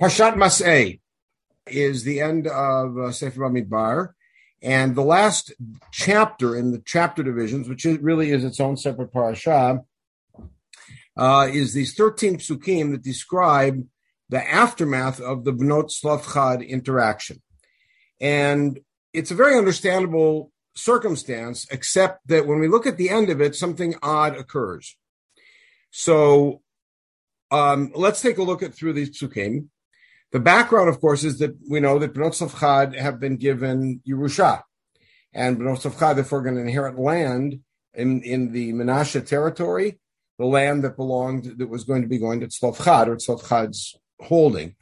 Pashat Mas'eh is the end of uh, Sefer Bamidbar. And the last chapter in the chapter divisions, which really is its own separate parasha, uh, is these 13 psukim that describe the aftermath of the Bnot Slavchad interaction. And it's a very understandable circumstance, except that when we look at the end of it, something odd occurs. So um, let's take a look at through these psukim. The background, of course, is that we know that Bnot Slavchad have been given Yerusha, and Bnot Slavchad therefore going to inherit land in, in the Menashe territory, the land that belonged, that was going to be going to Tzlavchad, or Tzlavchad's holding.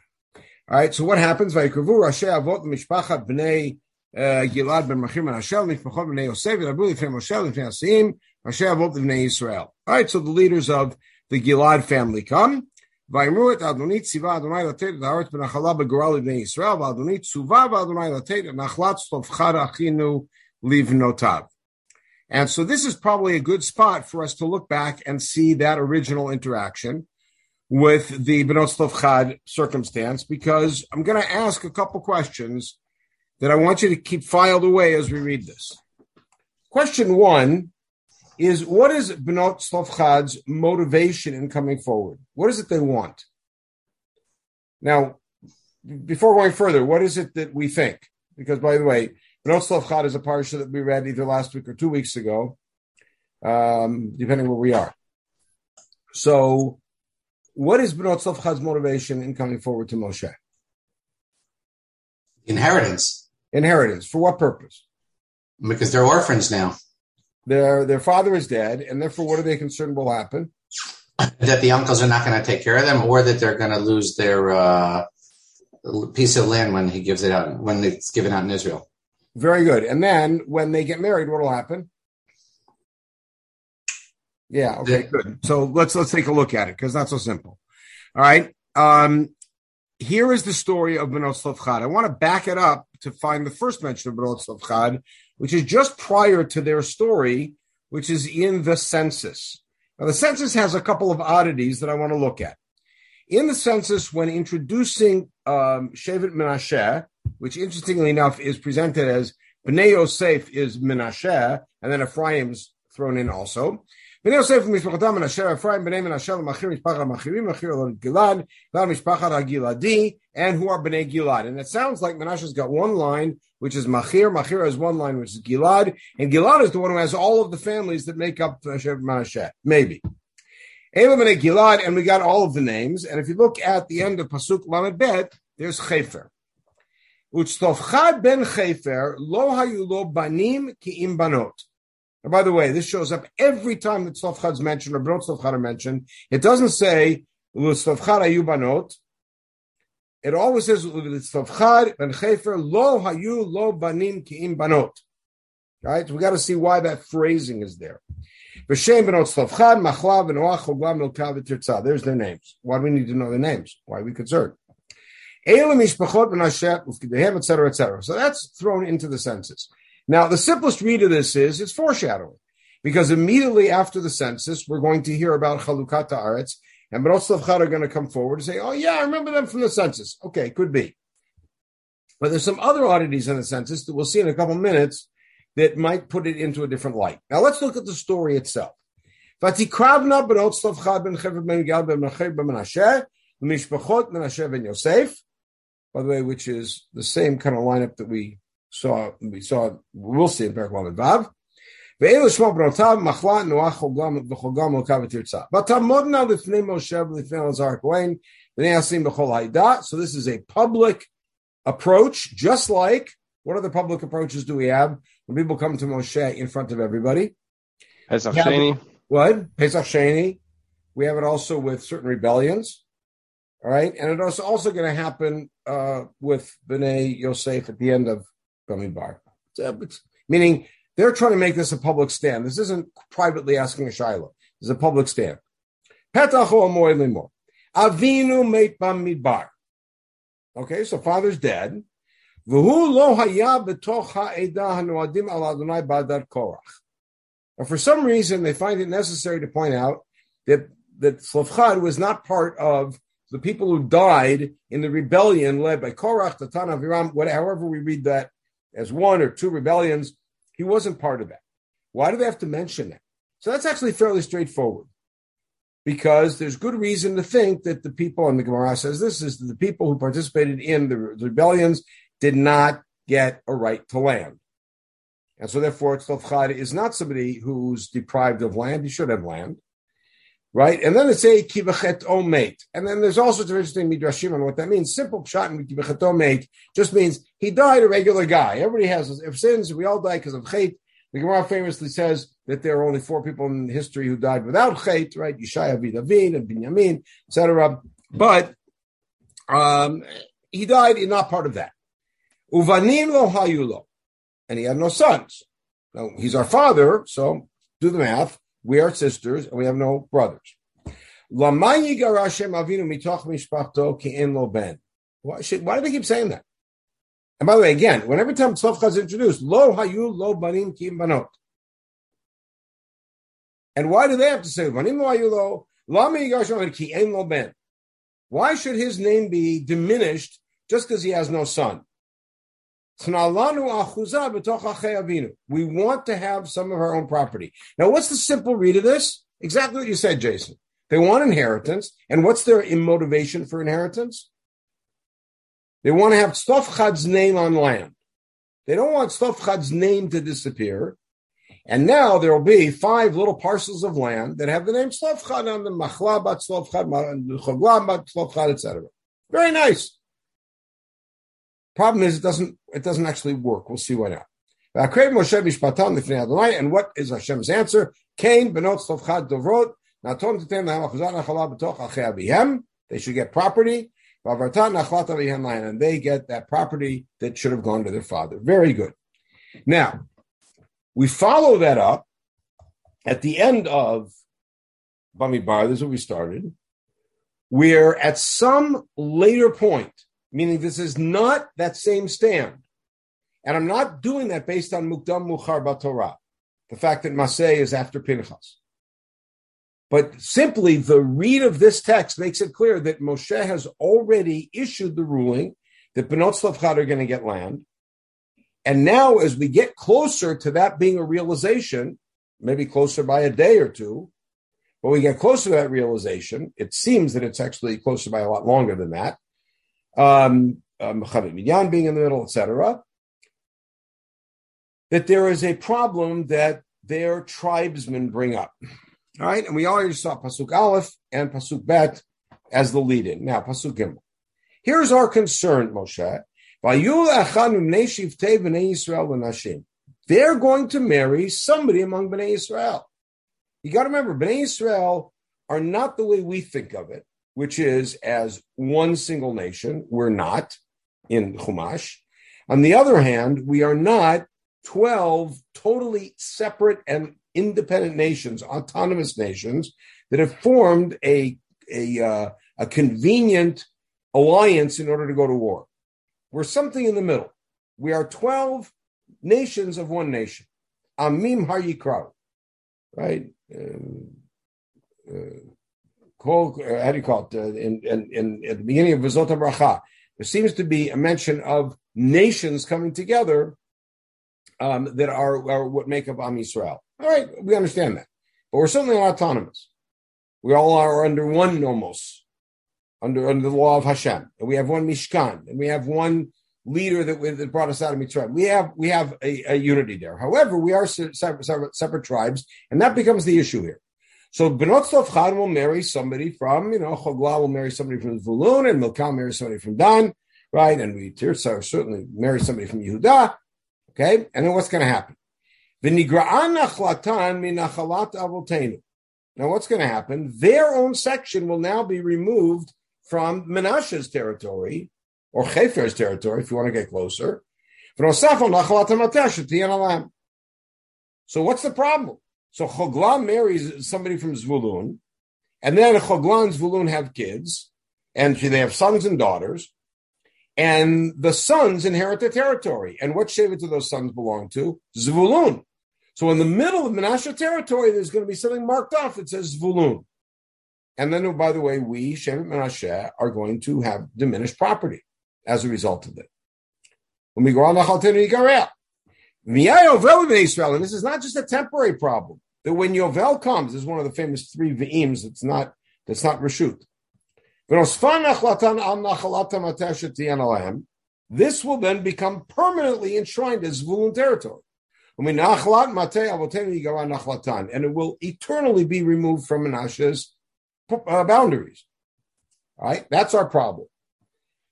All right, so what happens? Vayikavu Rashi Avot Mishpachat Bnei uh, Gilad ben Machir Menashel Mishpachot Bnei Yosef Moshe Rashi Avot Bnei Yisrael. All right, so the leaders of the Gilad family come. ויאמרו את אדוני ציווה אדוני לתת את הארץ בנחלה בגורל לבני ישראל, ואדוני צווה ואדוני לתת את נחלת צלופחד אחינו לבנותיו. And so this is probably a good spot for us to look back and see that original interaction with the Benot Tzlofchad circumstance, because I'm going to ask a couple questions that I want you to keep filed away as we read this. Question one is what is Benot Slavchad's motivation in coming forward? What is it they want? Now, before going further, what is it that we think? Because, by the way, Benot Slavchad is a parsha that we read either last week or two weeks ago, um, depending where we are. So, what is Benot Slavchad's motivation in coming forward to Moshe? Inheritance. Inheritance. For what purpose? Because they're orphans now. Their their father is dead, and therefore, what are they concerned will happen? That the uncles are not going to take care of them, or that they're going to lose their uh, piece of land when he gives it out, when it's given out in Israel. Very good. And then when they get married, what will happen? Yeah. Okay. Good. So let's let's take a look at it because not so simple. All right. Um, here is the story of Benot Slavchad. I want to back it up to find the first mention of Benot Slavchad, which is just prior to their story, which is in the census. Now, the census has a couple of oddities that I want to look at. In the census, when introducing um, Shevet Menashe, which interestingly enough is presented as Bnei Yosef is Menashe, and then Ephraim's thrown in also. בני יוסף ומשפחתם מנשה אפרים, בני מנשה למחיר משפחת המחירים, מחיר גלעד, ועל משפחת הגלעדי, and who are bnei Gilad. And it sounds like Menashe's got one line, which is Machir. Machir has one line, which is Gilad. And Gilad is the one who has all of the families that make up Menashe. Maybe. Elam bnei Gilad, and we got all of the names. And if you look at the end of Pasuk Lamed Bet, there's Chefer. Utztofchad ben Chefer, lo hayu lo banim ki im banot. And by the way, this shows up every time that Tzlofchad is mentioned or Bnot Tzlofchad are mentioned. It doesn't say Tzlofchad ayu banot. It always says Tzlofchad ben Chefer lo hayu lo banim ki'im banot. Right? We got to see why that phrasing is there. There's their names. Why do we need to know their names? Why are we concerned? Etc., etc. So that's thrown into the census. Now, the simplest read of this is it's foreshadowing, because immediately after the census, we're going to hear about Chalukat Aretz, and Benot Slavchad are going to come forward and say, "Oh yeah, I remember them from the census." Okay, could be, but there's some other oddities in the census that we'll see in a couple minutes that might put it into a different light. Now, let's look at the story itself. By the way, which is the same kind of lineup that we saw we saw we'll see in Perak Vav. ואלו שמו בנותיו, מחלה, נוח, חוגם וחוגם מלכה ותרצה. ותעמודנה לפני משה ולפני אלעזר הכהן, בני עשים בכל העדה. So this is a public approach, just like, what other public approaches do we have when people come to Moshe in front of everybody? Pesach Sheni. What? Pesach Sheni. We have it also with certain rebellions. All right. And it's also going to happen uh, with Bnei Yosef at the end of Bamidbar. Meaning they're trying to make this a public stand. This isn't privately asking a she'ela. This is a public stand. Avinu meit bamidbar. Okay, so father's dead. And for some reason, they find it necessary to point out that that Slavchad was not part of the people who died in the rebellion led by Korach, Datan, Aviram, however we read that as one or two rebellions, he wasn't part of that. Why do they have to mention that? So that's actually fairly straightforward because there's good reason to think that the people, and the Gemara says this, is the people who participated in the rebellions did not get a right to land. And so therefore, Tzlov is not somebody who's deprived of land. He should have land. Right? And then it's a kibachet omate. And then there's all sorts of interesting midrashim on what that means. Simple pshat and kibachet omate just means he died a regular guy. Everybody has if sins, we all die because of chait. The Gemara famously says that there are only four people in history who died without chait, right? Yishaya, David, and Binyamin, etc. But um, he died in not part of that. Uvanim lo hayulo and he had no sons. Now he's our father, so do the math. We are sisters, and we have no brothers. Why, should, why do they keep saying that? And by the way, again, whenever time Tzlofcha is introduced, lo hayu lo banim kim banot. And why do they have to say banim lo hayu lo lami ki en lo ben? Why should his name be diminished just because he has no son? We want to have some of our own property. Now, what's the simple read of this? Exactly what you said, Jason. They want inheritance. And what's their motivation for inheritance? They want to have Stofchad's name on land. They don't want Stofchad's name to disappear. And now there will be five little parcels of land that have the name Stofchad on them, Machlabat Stofchad, Choglabat Stofchad, etc. Very nice. Problem is, it doesn't it doesn't actually work. We'll see why not. And what is Hashem's answer? Cain benot tovchad dovrot. They should get property. And they get that property that should have gone to their father. Very good. Now, we follow that up at the end of Bamidbar. This is where we started. Where at some later point, meaning this is not that same stand. And I'm not doing that based on Mukdam Mukhar Torah, the fact that Maseh is after Pinchas. But simply the read of this text makes it clear that Moshe has already issued the ruling that Benot are going to get land. And now, as we get closer to that being a realization, maybe closer by a day or two, but we get closer to that realization, it seems that it's actually closer by a lot longer than that um, um, being in the middle, etc., that there is a problem that their tribesmen bring up. All right, and we already saw Pasuk Aleph and Pasuk Bet as the lead in. Now, Pasuk Gimel. Here's our concern, Moshe. They're going to marry somebody among Bnei Israel. You got to remember, Bnei Israel are not the way we think of it which is as one single nation. We're not in Chumash. On the other hand, we are not 12 totally separate and independent nations, autonomous nations that have formed a, a, uh, a convenient alliance in order to go to war. We're something in the middle. We are 12 nations of one nation. Amim Hayikra, right? Uh, uh, call, uh, how do you call it? Uh, in, in, in, at the beginning of Vizot Bracha, there seems to be a mention of nations coming together um, that are, are what make up Am Yisrael. All right, we understand that. But we're certainly not autonomous. We all are under one nomos, under, under the law of Hashem. And we have one Mishkan, and we have one leader that, that brought us out of Mitzrayim. We have we have a, a unity there. However, we are separate, separate, tribes, and that becomes the issue here. So Benot Tzlofchad will marry somebody from, you know, Chogla will marry somebody from Zvulun, and Milcah marry somebody from Dan, right? And we certainly marry somebody from Yehuda, okay? And then what's going to happen? Now what's going to happen? Their own section will now be removed from Menashe's territory, or Chefer's territory, if you want to get closer. So what's the problem? So Chogla marries somebody from Zvulun, and then Chogla and Zvulun have kids, and they have sons and daughters, and the sons inherit the territory. And what Shevet do those sons belong to? Zvulun. So in the middle of Menashe territory, there's going to be something marked off that says Zvulun. And then, oh, by the way, we, Shem Menashe, are going to have diminished property as a result of it. When we go on the Chaltenu Yigarel. Israel, and this is not just a temporary problem. That when Yovel comes, is one of the famous three Ve'ims, it's not, that's not Rashut. This will then become permanently enshrined as Zvulun territory. And it will eternally be removed from Menashe's uh, boundaries. All right, that's our problem.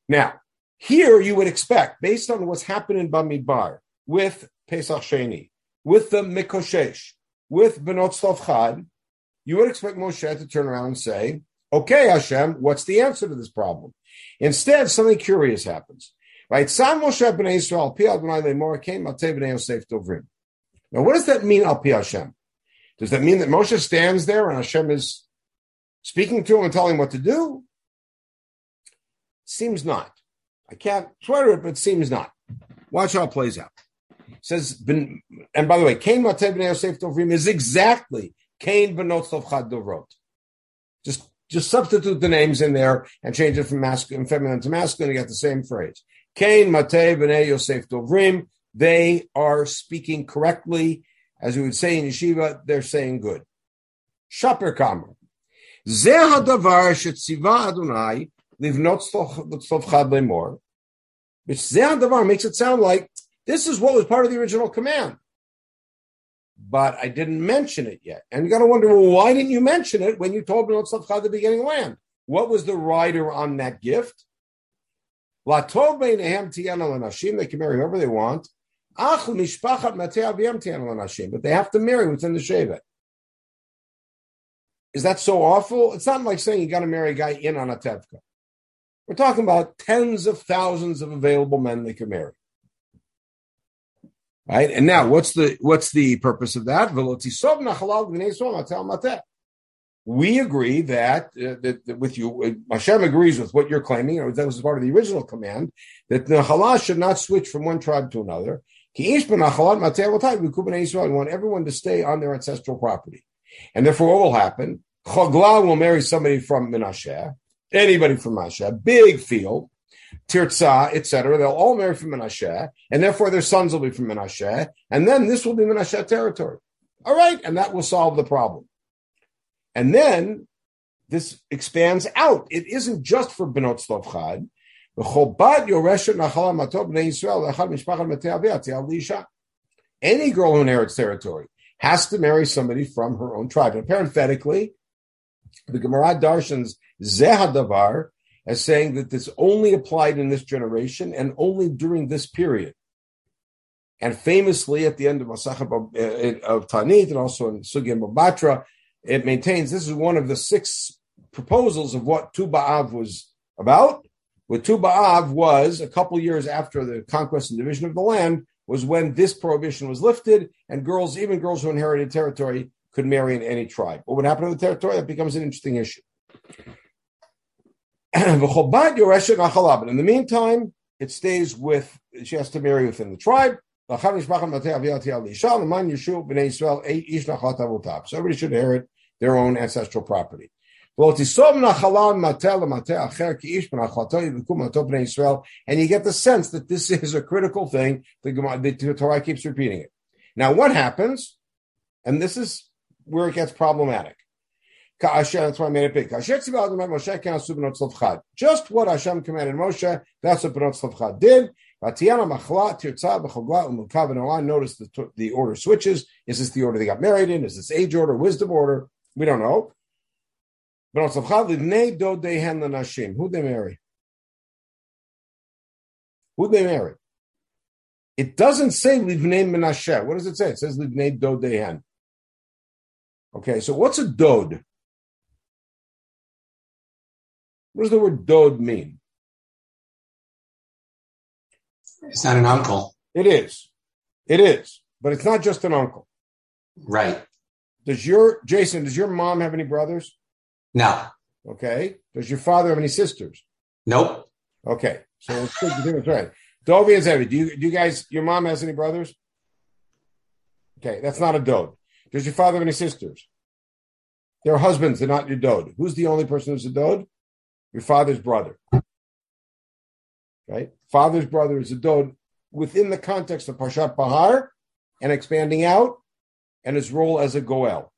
Now, here you would expect, based on what's happened in Bamidbar with Pesach Sheni, with the Mikoshesh, with Benot Chad, you would expect Moshe to turn around and say, okay, Hashem, what's the answer to this problem? Instead, something curious happens. Right? Sam Moshe pi Adonai le'mor, came Yosef Dovrim. Now, what does that mean, al pi Hashem? Does that mean that Moshe stands there and Hashem is speaking to him and telling him what to do? Seems not. I can't swear it, but seems not. Watch how it plays out. It says, and by the way, Cain Matei b'nei Yosef Dovrim is exactly Cain b'not Chad Dovrot. Just just substitute the names in there and change it from masculine, feminine to masculine, you get the same phrase. Cain, Mate, B'nai, Yosef, Dovrim, they are speaking correctly. As we would say in yeshiva, they're saying good. Shapir Ka'amar. Zeh hadavar shetziva Adonai livnot tzovchad lemor. Which zeh hadavar makes it sound like this is what was part of the original command. But I didn't mention it yet. And you got to wonder, well, why didn't you mention it when you told me at the beginning land? What was the rider on that gift? They can marry whoever they want. But they have to marry within the Shevet. Is that so awful? It's not like saying you got to marry a guy in on a Tevka. We're talking about tens of thousands of available men they can marry. Right? And now what's the what's the purpose of that? We agree that, uh, that, that, with you, uh, Hashem agrees with what you're claiming, or that was part of the original command, that the Nachalah should not switch from one tribe to another. We want everyone to stay on their ancestral property. And therefore, what will happen? Chogla will marry somebody from Menashe, anybody from Menashe, big field, Tirza, etc. They'll all marry from Menashe, and therefore their sons will be from Menashe, and then this will be Menashe territory. All right, and that will solve the problem. And then this expands out. It isn't just for Benot Chad. Any girl who inherits territory has to marry somebody from her own tribe. And parenthetically, the Gemara darshans Zehadavar as saying that this only applied in this generation and only during this period. And famously, at the end of Masachat uh, of Ta'anit and also in Sugya Batra, it maintains this is one of the six proposals of what Tu B'Av was about. What Tu B'Av was a couple years after the conquest and division of the land was when this prohibition was lifted, and girls, even girls who inherited territory, could marry in any tribe. What would happen to the territory? That becomes an interesting issue. in the meantime, it stays with, she has to marry within the tribe. So everybody should inherit their own ancestral property. And you get the sense that this is a critical thing. The Torah keeps repeating it. Now, what happens? And this is where it gets problematic. That's why I made it big. Just what Hashem commanded Moshe, that's what Benot Tzavchad did. Notice the, the order switches. Is this the order they got married in? Is this age order, wisdom order? We don't know. Benot Lanashim. Who'd they marry? Who'd they marry? It doesn't say Livnei Menashe. What does it say? It says Livnei Dodehen. Okay, so what's a dod? What does the word dod mean? It's not an uncle. It is. It is. But it's not just an uncle. Right. Does your Jason, does your mom have any brothers? No. Okay. Does your father have any sisters? Nope. Okay. So it's good to do right. Dovi and Zevi, do you do you guys your mom has any brothers? Okay, that's not a dod. Does your father have any sisters? They're husbands, they're not your dode. Who's the only person who's a dode? Your father's brother. Right? Father's brother is a dode within the context of Parshat Bahar and expanding out and his role as a Goel.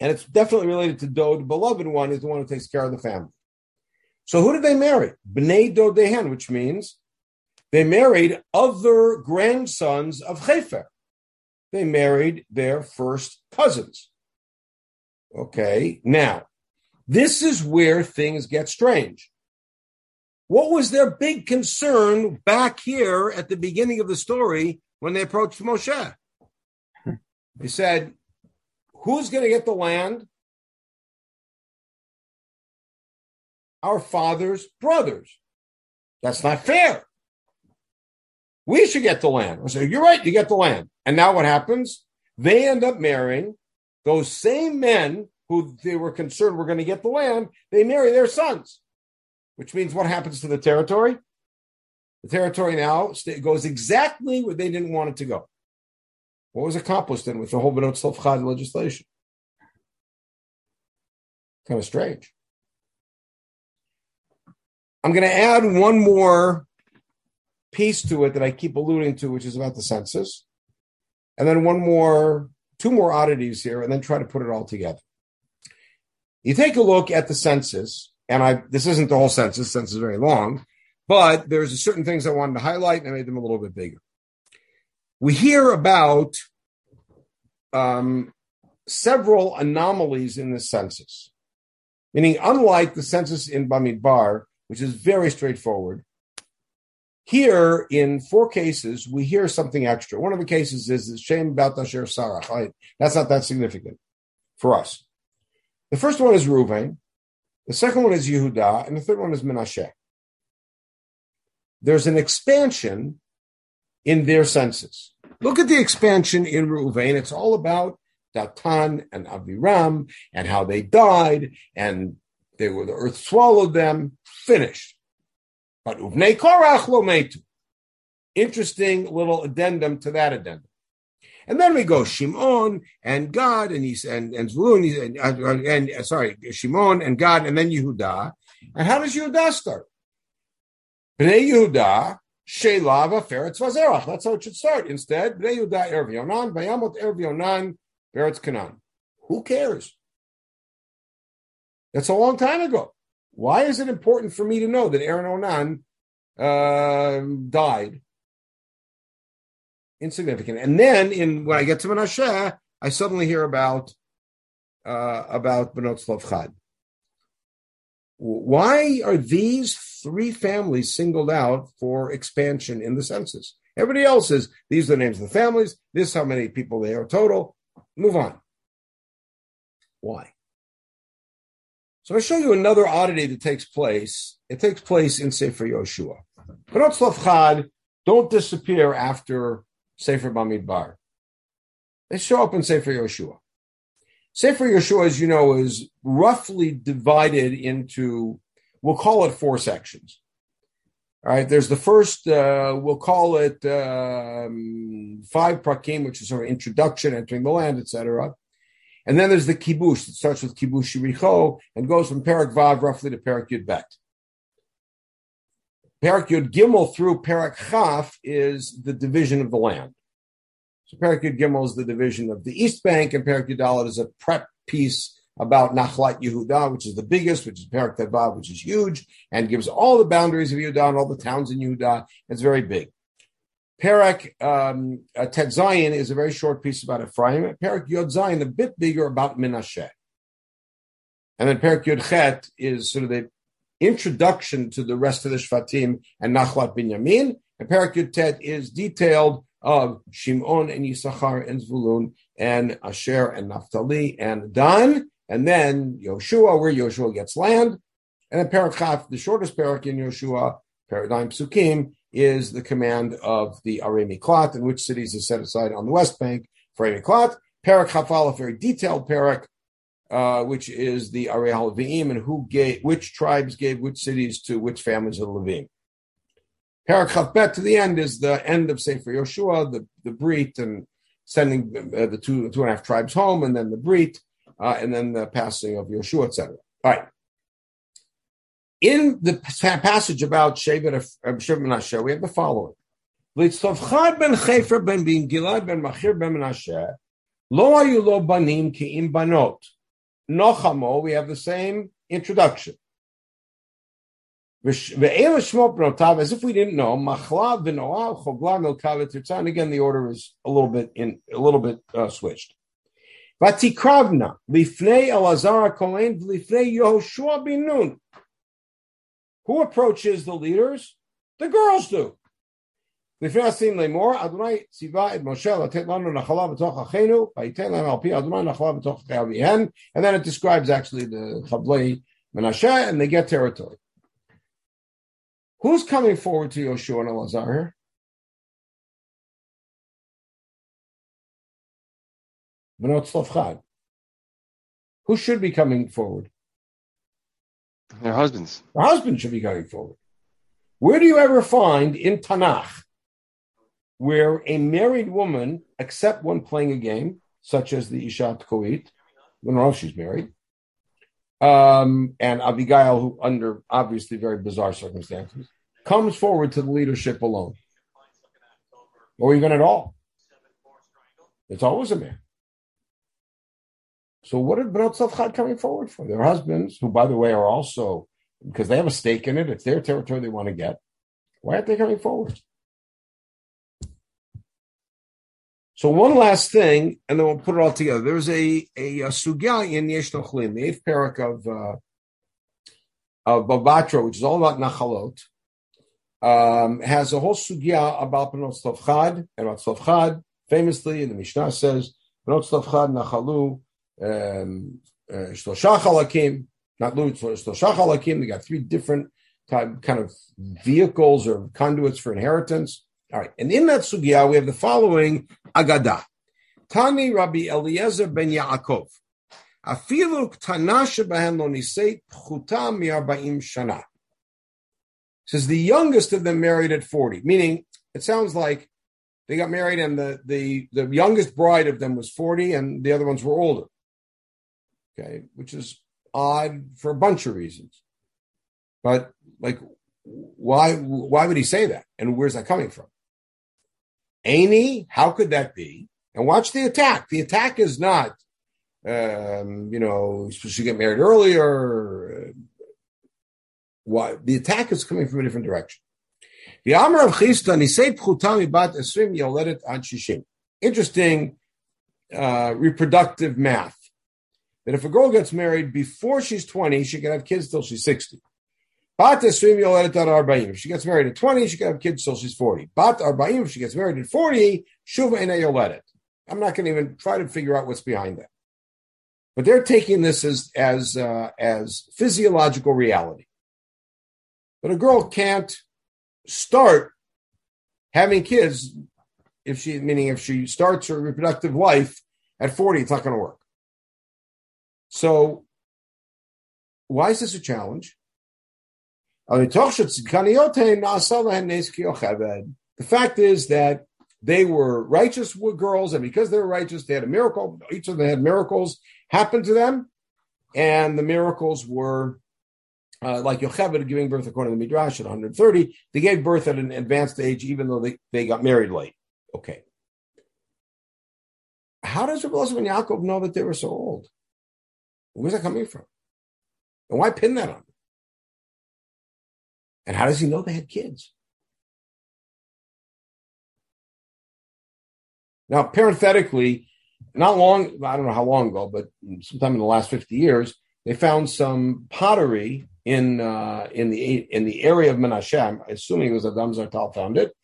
And it's definitely related to. The beloved one is the one who takes care of the family. So who did they marry? Bnei Dodehen, which means they married other grandsons of Hefer. They married their first cousins. Okay, now, this is where things get strange. What was their big concern back here at the beginning of the story when they approached Moshe? They said, Who's going to get the land? Our father's brothers. That's not fair. We should get the land. I said, You're right, you get the land. And now what happens? They end up marrying those same men who they were concerned were going to get the land. They marry their sons, which means what happens to the territory? The territory now goes exactly where they didn't want it to go. What was accomplished then with the whole Benot legislation? Kind of strange. I'm going to add one more piece to it that I keep alluding to, which is about the census. And then one more, two more oddities here, and then try to put it all together. You take a look at the census, and I this isn't the whole census, census is very long, but there's certain things I wanted to highlight, and I made them a little bit bigger we hear about um, several anomalies in the census, meaning, unlike the census in Bamidbar, which is very straightforward, here in four cases, we hear something extra. One of the cases is the shame about Asher Serach. Right? That's not that significant for us. The first one is Reuven, the second one is Yehuda, and the third one is Menashe. There's an expansion in their senses. Look at the expansion in Reuven. It's all about Datan and Aviram and how they died and they were the earth swallowed them. Finished. But Uvnei Korach lo. Interesting little addendum to that addendum. And then we go Shimon and God, and he's and and Zvulun and, and, and, uh, sorry Shimon and God, and then Yehuda. And how does Yehuda start? Bnei Yehuda Shelava Feretz Vazerach. That's how it should start. Instead, Bnei Yehuda Vayamot Erev Yonan, Feretz Canaan. Who cares? That's a long time ago. Why is it important for me to know that Aaron Onan uh, died? Insignificant. And then, in when I get to Menashe, I suddenly hear about uh, about Benot Chad. Why are these three families singled out for expansion in the census? Everybody else says these are the names of the families, this is how many people they are total. Move on. Why? So I'll show you another oddity that takes place. It takes place in Sefer Yoshua. Benot Chad don't disappear after Sefer Bamidbar. They show up in Sefer Yoshua. Sefer Yeshua, as you know, is roughly divided into, we'll call it four sections. All right, there's the first, uh, we'll call it um, five prakim, which is sort of introduction, entering the land, etc. And then there's the kibush that starts with kibush Yericho and goes from Perak Vav roughly to Perak Yud Bet. Perak Yud Gimel through Perak Chaf is the division of the land. So Parakut Gimel is the division of the East Bank, and Parakut Dalet is a prep piece about Nachlat Yehuda, which is the biggest, which is Perak Tevav, which is huge, and gives all the boundaries of Yehuda and all the towns in Yehuda. It's very big. Perak um, uh, is a very short piece about Ephraim. Perak Yod Zayin, a bit bigger about Menashe. And then Perak Yod Chet is sort of the introduction to the rest of the Shvatim and Nachlat Binyamin. And Perak Yod Tet is detailed of Shimon and Yisachar and Zvulun and Asher and Naphtali and Dan, and then Yoshua, where Yoshua gets land. And then Parakaf, the shortest parak in Yoshua, paradigm psukim, is the command of the Arei Miklat, and which cities are set aside on the West Bank for Arei Miklat. Parak a very detailed parak, uh, which is the Arei Levim, and who gave, which tribes gave which cities to which families of the Levim. Parak Bet to the end is the end of Sefer Yoshua, the, the Brit, and sending uh, the two two and a half tribes home, and then the Brit. uh, and then the passing of Yeshua, etc. All right. In the passage about Shevet of Shevet Menashe, we have the following: Litztovchad ben Chefer ben Bin Gilad ben ben. Nochamo, we have the same introduction. As if we didn't know, milka Again, the order is a little bit in a little bit uh, switched. Vatikravna Yehoshua. Who approaches the leaders? The girls do. לפני עשים לאמור, אדוני ציווה את משה לתת לנו נחלה בתוך אחינו, ויתן להם על פי אדוני נחלה בתוך אביהם, and then it describes actually the חבלי Menashe, and they get territory. Who's coming forward to Yoshua and Elazar here? Benot Tzlofchad. Who should be coming forward? Their husbands. Their husbands should be coming forward. Where do you ever find in Tanakh where a married woman, except when playing a game, such as the Ishat Koit, when she's married, um, and Abigail, who under obviously very bizarre circumstances, comes forward to the leadership alone, or even at all. It's always a man. So what are Bnot Tzadchad coming forward for? Their husbands, who by the way are also, because they have a stake in it, it's their territory they want to get. Why aren't they coming forward? So one last thing, and then we'll put it all together. There's a a, a sugya in Yesh Nochlin, the eighth parak of uh, of Bava Batra, which is all about nachalot. Um, has a whole sugya about Benot Tzlofchad, and about Tzlofchad, famously, the Mishnah says, Benot Tzlofchad nachalu um, uh, shlosha chalakim, not lu shlosha chalakim. They got three different type, kind of vehicles or conduits for inheritance. All right, and in that sugya we have the following agada. Tani Rabbi Eliezer ben Yaakov. Afilu ktana shebehen lo pchuta mi'arba'im shana. Says the youngest of them married at 40, meaning it sounds like they got married and the, the, the youngest bride of them was 40 and the other ones were older. Okay, which is odd for a bunch of reasons. But like why why would he say that? And where's that coming from? Any, how could that be? And watch the attack. The attack is not, um, you know, supposed to get married earlier. Why? The attack is coming from a different direction. The Amr of Chisda, Nisei Pchutami Bat Esrim Yoledet Ad Shishim. Interesting uh, reproductive math. That if a girl gets married before she's 20, she can have kids till she's 60. Bat Esrim Yoledet Ad Arba'im. If she gets married at 20, she can have kids till she's 40. Bat Arba'im, if she gets married at 40, Shuva Ena Yoledet. I'm not going to even try to figure out what's behind that. But they're taking this as as uh, as physiological reality. But a girl can't start having kids if she meaning if she starts her reproductive life at 40, it's not going to work. So why is this a challenge? The fact is that they were righteous girls, and because they were righteous, they had a miracle. Each of them had miracles happen to them, and the miracles were uh, like Yocheved giving birth according to the Midrash at 130. They gave birth at an advanced age, even though they, they got married late. Okay. How does Rabbi and Yaakov know that they were so old? Where's that coming from? And why pin that on? And how does he know they had kids? Now, parenthetically, not long, I don't know how long ago, but sometime in the last 50 years, they found some pottery in uh, in the in the area of Menashe. I'm assuming it was Adam Zertal found it,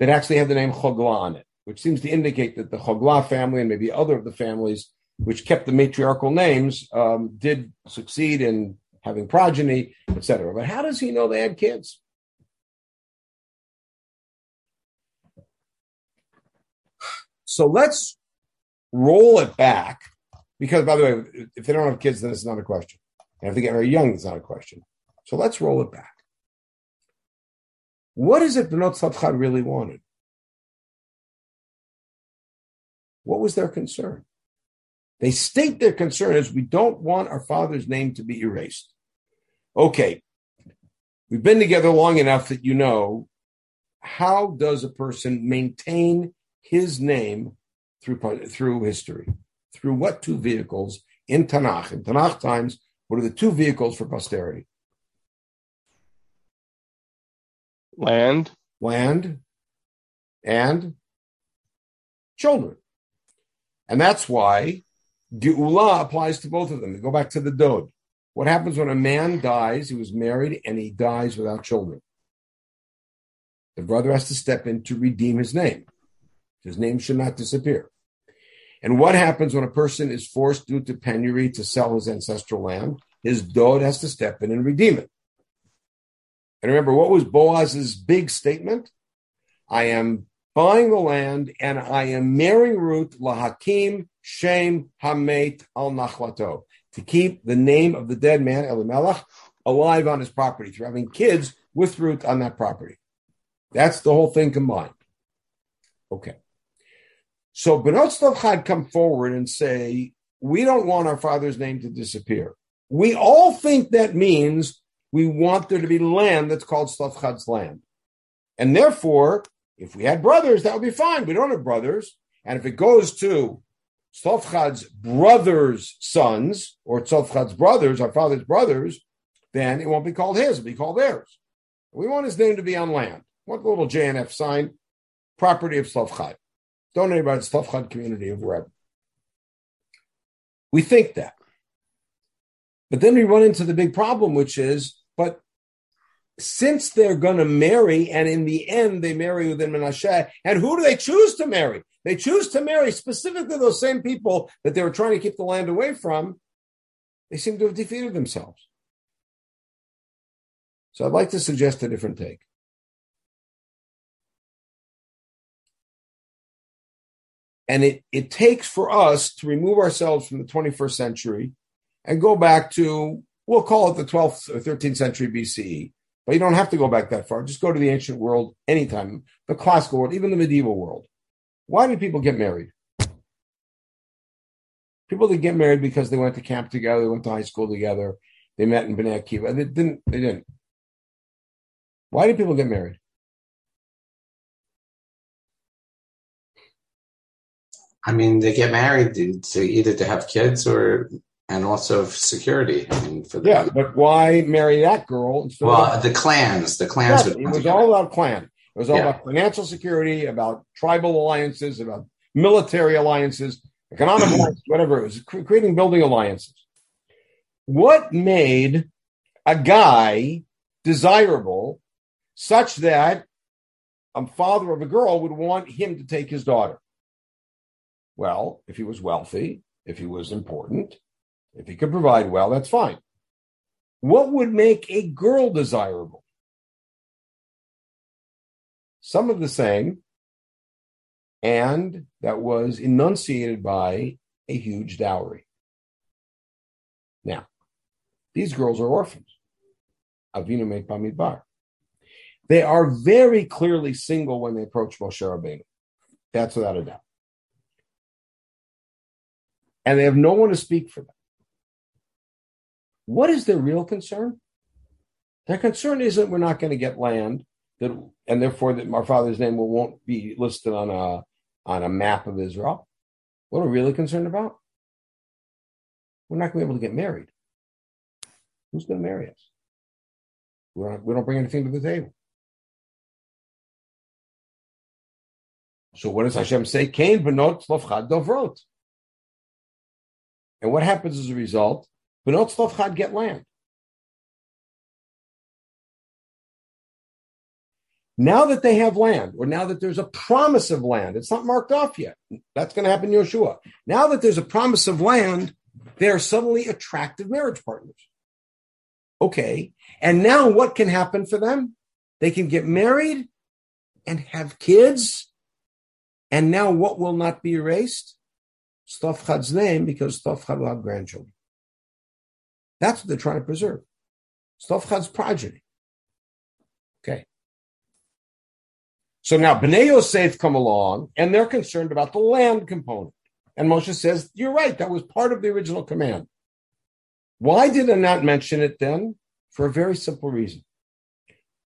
that actually had the name Chogla on it, which seems to indicate that the Chogla family and maybe other of the families which kept the matriarchal names um, did succeed in having progeny, etc. But how does he know they had kids? So let's roll it back because, by the way, if they don't have kids, then it's not a question. And if they get very young, it's not a question. So let's roll it back. What is it Benot Tzadchad really wanted? What was their concern? They state their concern as we don't want our father's name to be erased. Okay, we've been together long enough that you know how does a person maintain his name through through history? Through what two vehicles in Tanakh? In Tanakh times, what are the two vehicles for posterity? Land. Land and children. And that's why Geula applies to both of them. Go back to the Dod. What happens when a man dies? He was married and he dies without children. The brother has to step in to redeem his name. His name should not disappear. And what happens when a person is forced due to penury to sell his ancestral land? His dod has to step in and redeem it. And remember, what was Boaz's big statement? I am buying the land and I am marrying Ruth lahakim shem hamet al nachlato to keep the name of the dead man Elimelech alive on his property through having kids with Ruth on that property. That's the whole thing combined. Okay. So Benot Tzlachad come forward and say, we don't want our father's name to disappear. We all think that means we want there to be land that's called Tzlachad's land. And therefore, if we had brothers, that would be fine. We don't have brothers. And if it goes to Tzlachad's brothers' sons, or Tzlachad's brothers, our father's brothers, then it won't be called his, it'll be called theirs. We want his name to be on land. What little JNF sign? Property of Tzlachad. Donated by the Tzlachad community of Reb. We think that. But then we run into the big problem, which is, but since they're going to marry, and in the end they marry within Menashe, and who do they choose to marry? They choose to marry specifically those same people that they were trying to keep the land away from. They seem to have defeated themselves. So I'd like to suggest a different take. And it, it takes for us to remove ourselves from the 21st century and go back to, we'll call it the 12th or 13th century BCE. But you don't have to go back that far. Just go to the ancient world anytime, the classical world, even the medieval world. Why do people get married? People that get married because they went to camp together, they went to high school together, they met in Bnei Akiva. They didn't. They didn't. Why do people get married? I mean, they get married to either to have kids or and also security. I mean, for yeah, but why marry that girl? well, the clans, the clans. it was all about clan. It was all yeah. about financial security, about tribal alliances, about military alliances, economic alliances, whatever it was, creating building alliances. What made a guy desirable such that a father of a girl would want him to take his daughter? Well, if he was wealthy, if he was important, if he could provide well, that's fine. What would make a girl desirable? Some of the same, and that was enunciated by a huge dowry. Now, these girls are orphans. Avinu made Bamidbar. They are very clearly single when they approach Moshe Rabbeinu. That's without a doubt and they have no one to speak for them. What is their real concern? Their concern isn't we're not going to get land that, and therefore that our father's name will, won't be listed on a on a map of Israel. What are we really concerned about? We're not going to be able to get married. Who's going to marry us? We're not, we don't bring anything to the table. So what does Hashem say? Cain benot tzlofchad dovrot. And what happens as a result? Benot Tzlofchad get land. Now that they have land, or now that there's a promise of land, it's not marked off yet. That's going to happen in Yeshua. Now that there's a promise of land, they are suddenly attractive marriage partners. Okay. And now what can happen for them? They can get married and have kids. And now what will not be erased? Tzlofchad's name because Tzlofchad will have grandchildren. That's what they're trying to preserve. Tzlofchad's progeny. Okay. So now Bnei Yosef come along and they're concerned about the land component. And Moshe says, You're right, that was part of the original command. Why did I not mention it then? For a very simple reason.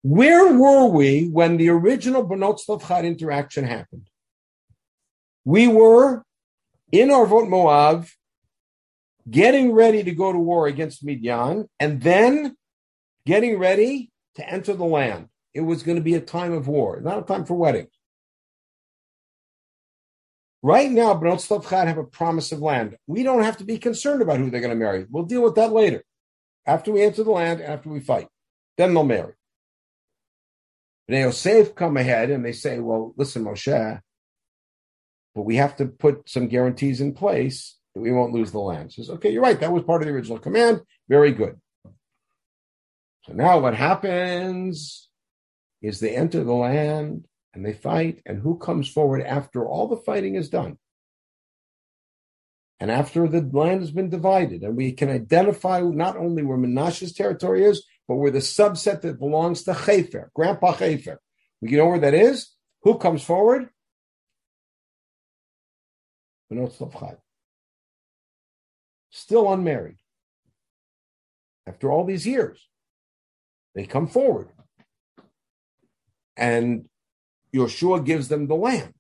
Where were we when the original Benot interaction happened? We were in Arvot Moav, getting ready to go to war against Midian, and then getting ready to enter the land. It was going to be a time of war, not a time for weddings. Right now, Benot Tzlafchad have a promise of land. We don't have to be concerned about who they're going to marry. We'll deal with that later. After we enter the land, after we fight, then they'll marry. Bnei Yosef come ahead and they say, well, listen, Moshe, but we have to put some guarantees in place that we won't lose the land. Says, okay, you're right. That was part of the original command. Very good. So now what happens is they enter the land and they fight, and who comes forward after all the fighting is done? And after the land has been divided, and we can identify not only where Menashe's territory is, but where the subset that belongs to Chefer, Grandpa Chefer. You know where that is? Who comes forward? Still unmarried. After all these years, they come forward. And Yeshua gives them the land.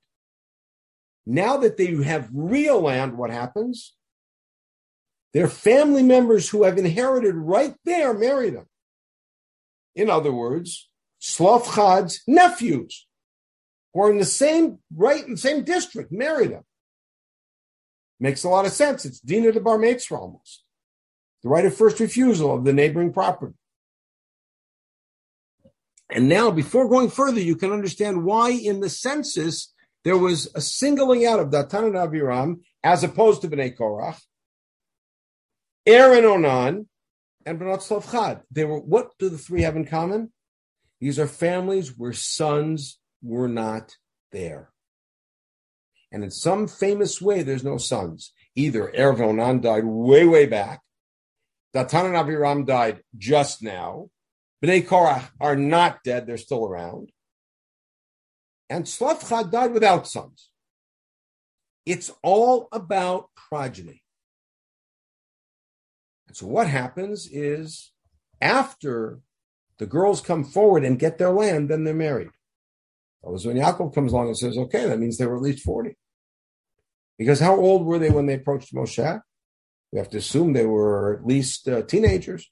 Now that they have real land, what happens? Their family members who have inherited right there marry them. In other words, Tzlafchad's nephews, who are in the same right in the same district, marry them. Makes a lot of sense. It's Dina de Bar Metzra almost. The right of first refusal of the neighboring property. And now, before going further, you can understand why in the census there was a singling out of Datan and Aviram as opposed to Bnei Korach, Aaron Onan, and Benot Tzlafchad. They were, what do the three have in common? These are families where sons were not there. And in some famous way, there's no sons. Either Erev Onan died way, way back. Datan and Aviram died just now. Bnei Korach are not dead, they're still around. And Tzlafchad died without sons. It's all about progeny. And so what happens is after the girls come forward and get their land, then they're married. That was when Yaakov comes along and says, okay, that means they were at least 40. Because how old were they when they approached Moshe? We have to assume they were at least uh, teenagers.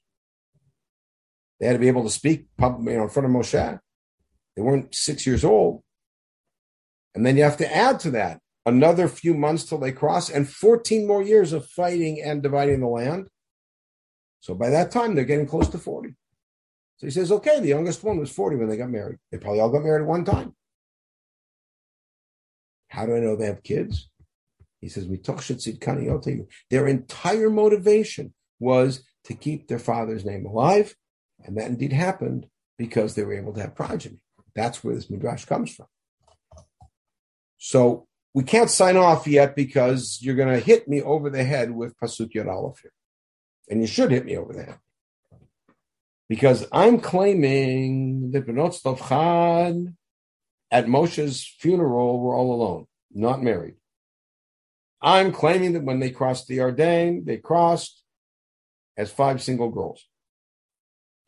They had to be able to speak you know, in front of Moshe. They weren't six years old. And then you have to add to that another few months till they cross and 14 more years of fighting and dividing the land. So by that time, they're getting close to 40. So he says, okay, the youngest one was 40 when they got married. They probably all got married at one time. How do I know they have kids? He says, Their entire motivation was to keep their father's name alive and that indeed happened because they were able to have progeny. That's where this midrash comes from. So we can't sign off yet because you're going to hit me over the head with Pasuk Yod Aleph here. And you should hit me over the head. Because I'm claiming that Benot Tzlafchad at Moshe's funeral were all alone, not married. I'm claiming that when they crossed the Yarden, they crossed as five single girls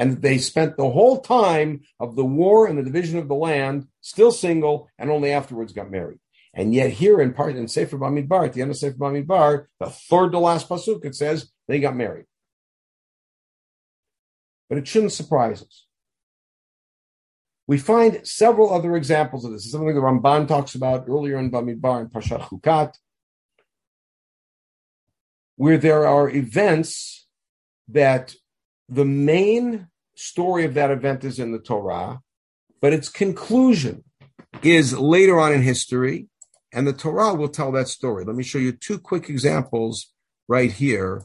and they spent the whole time of the war and the division of the land still single and only afterwards got married. And yet here in part in Sefer Bamidbar, at the end of Sefer Bamidbar, the third to last pasuk, it says they got married. But it shouldn't surprise us. We find several other examples of this. It's something the Ramban talks about earlier in Bamidbar and Parshat Chukat, where there are events that the main story of that event is in the Torah, but its conclusion is later on in history, and the Torah will tell that story. Let me show you two quick examples right here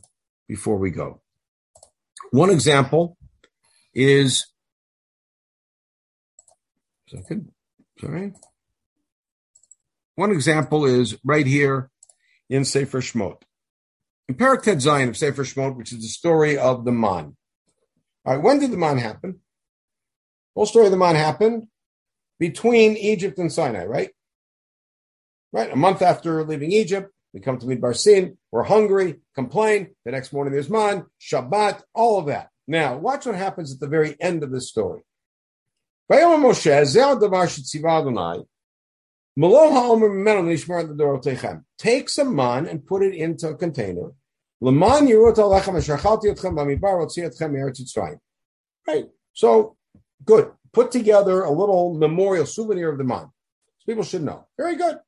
before we go. One example is second, sorry. One example is right here in Sefer Shmot. In Perek Tet Zayin of Sefer Shmot, which is the story of the man. All right, when did the man happen? Whole story of the man happened between Egypt and Sinai, right? Right, a month after leaving Egypt, We come to Midbar Sin. We're hungry, complain. The next morning there's man, Shabbat, all of that. Now, watch what happens at the very end of this story. Take some man and put it into a container. Right. So good. Put together a little memorial souvenir of the man. So people should know. Very good.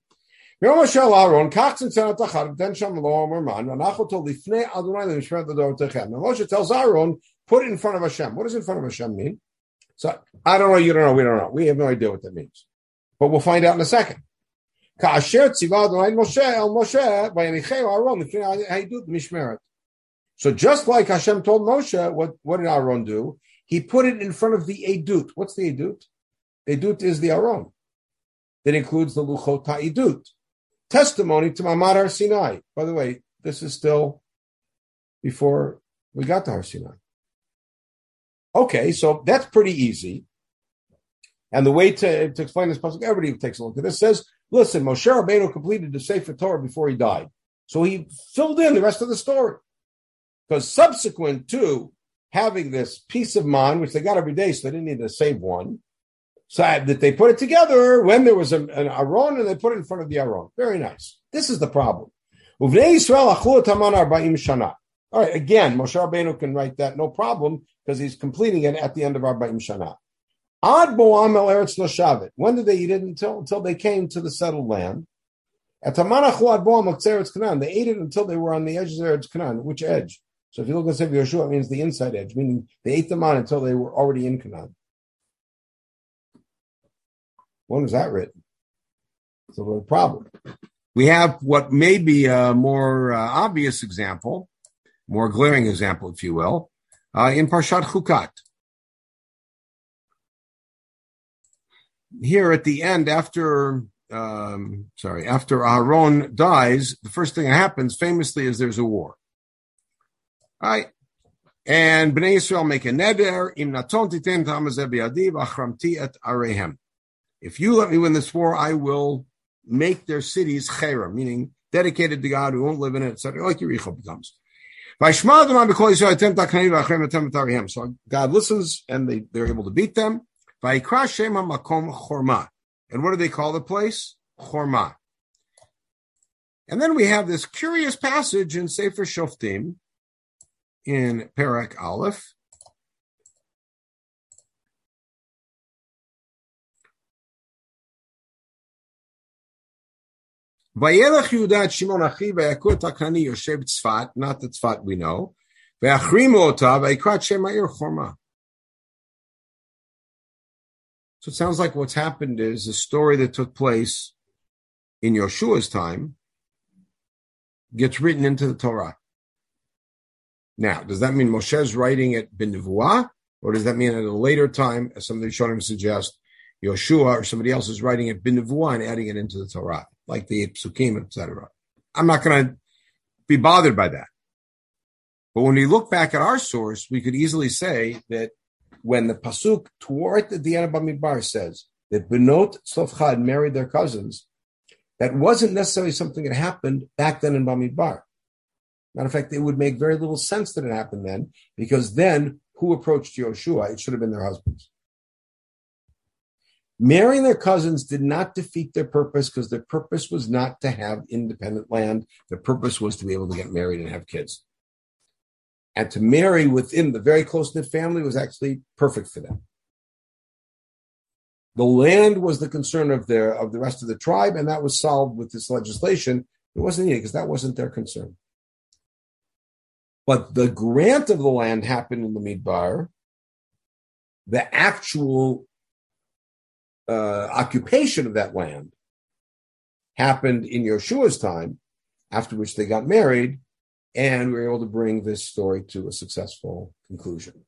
And Moshe tells Aaron, put it in front of Hashem. What does in front of Hashem mean? So I don't know, you don't know, we don't know. We have no idea what that means. But we'll find out in a second. So just like Hashem told Moshe, what, what did Aron do? He put it in front of the Edut. What's the Edut? The Edut is the Aaron. That includes the Luchot Edut. Testimony to Ma'amad Har Sinai. By the way, this is still before we got to Har Sinai. Okay, so that's pretty easy. And the way to, to explain this puzzle, everybody takes a look at this says, listen, Moshe Rabbeinu completed the Sefer Torah before he died. So he filled in the rest of the story. Because subsequent to having this piece of man, which they got every day, so they didn't need to save one, so that they put it together when there was a, an Aron and they put it in front of the Aron. Very nice. This is the problem. All right, again, Moshe Rabbeinu can write that no problem because he's completing it at the end of Arba'im Shana. Ad Boam El Eretz Noshavet. When did they eat it? Until, until they came to the settled land. At Tamanachu Ad Boam Eretz Canaan. They ate it until they were on the edge of Eretz Canaan. Which edge? So if you look at Sefer Yeshua, it means the inside edge, meaning they ate them on until they were already in Canaan. When was that written? It's a little problem. We have what may be a more uh, obvious example, more glaring example, if you will, uh, in Parshat Chukat. Here at the end, after um, sorry, after Aaron dies, the first thing that happens famously is there's a war. All right. And Bnei Israel make a neder, im naton titen achramti et arehem. If you let me win this war, I will make their cities chera, meaning dedicated to God, who won't live in it, etc. Like Yericho becomes. So God listens and they, they're able to beat them. Vaikra Shema Makom Chorma. And what do they call the place? Chorma. And then we have this curious passage in Sefer Shoftim in Perak Aleph. Vayelech Yudat Shimon Achi Vayakur Takani Yoshev Tzfat, not the Tzfat we know. Vayachrimu Ota Vayikrat Shema Ir Chorma. So it sounds like what's happened is a story that took place in Yeshua's time gets written into the Torah. Now, does that mean Moshe's writing it b'nevuah, or does that mean at a later time, as some of the Rishonim suggest, Yeshua or somebody else is writing it b'nevuah and adding it into the Torah, like the Psukim, etc. I'm not going to be bothered by that. But when we look back at our source, we could easily say that when the pasuk toward the end of Bamidbar says that Benot Tzlofchad married their cousins, that wasn't necessarily something that happened back then in Bamidbar. Matter of fact, it would make very little sense that it happened then, because then who approached Yoshua? It should have been their husbands. Marrying their cousins did not defeat their purpose because their purpose was not to have independent land. Their purpose was to be able to get married and have kids and to marry within the very close knit family was actually perfect for them. The land was the concern of their of the rest of the tribe, and that was solved with this legislation. It wasn't needed because that wasn't their concern. But the grant of the land happened in the Midbar. The actual uh, occupation of that land happened in Yeshua's time, after which they got married, and we were able to bring this story to a successful conclusion.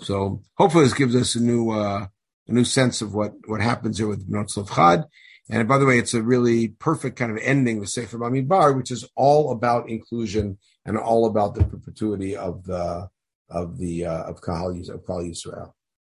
So hopefully this gives us a new uh, a new sense of what what happens here with Bnot Chad. And by the way, it's a really perfect kind of ending with Sefer Bamidbar, which is all about inclusion and all about the perpetuity of the of the uh, of Kahal of Kahal Yisrael.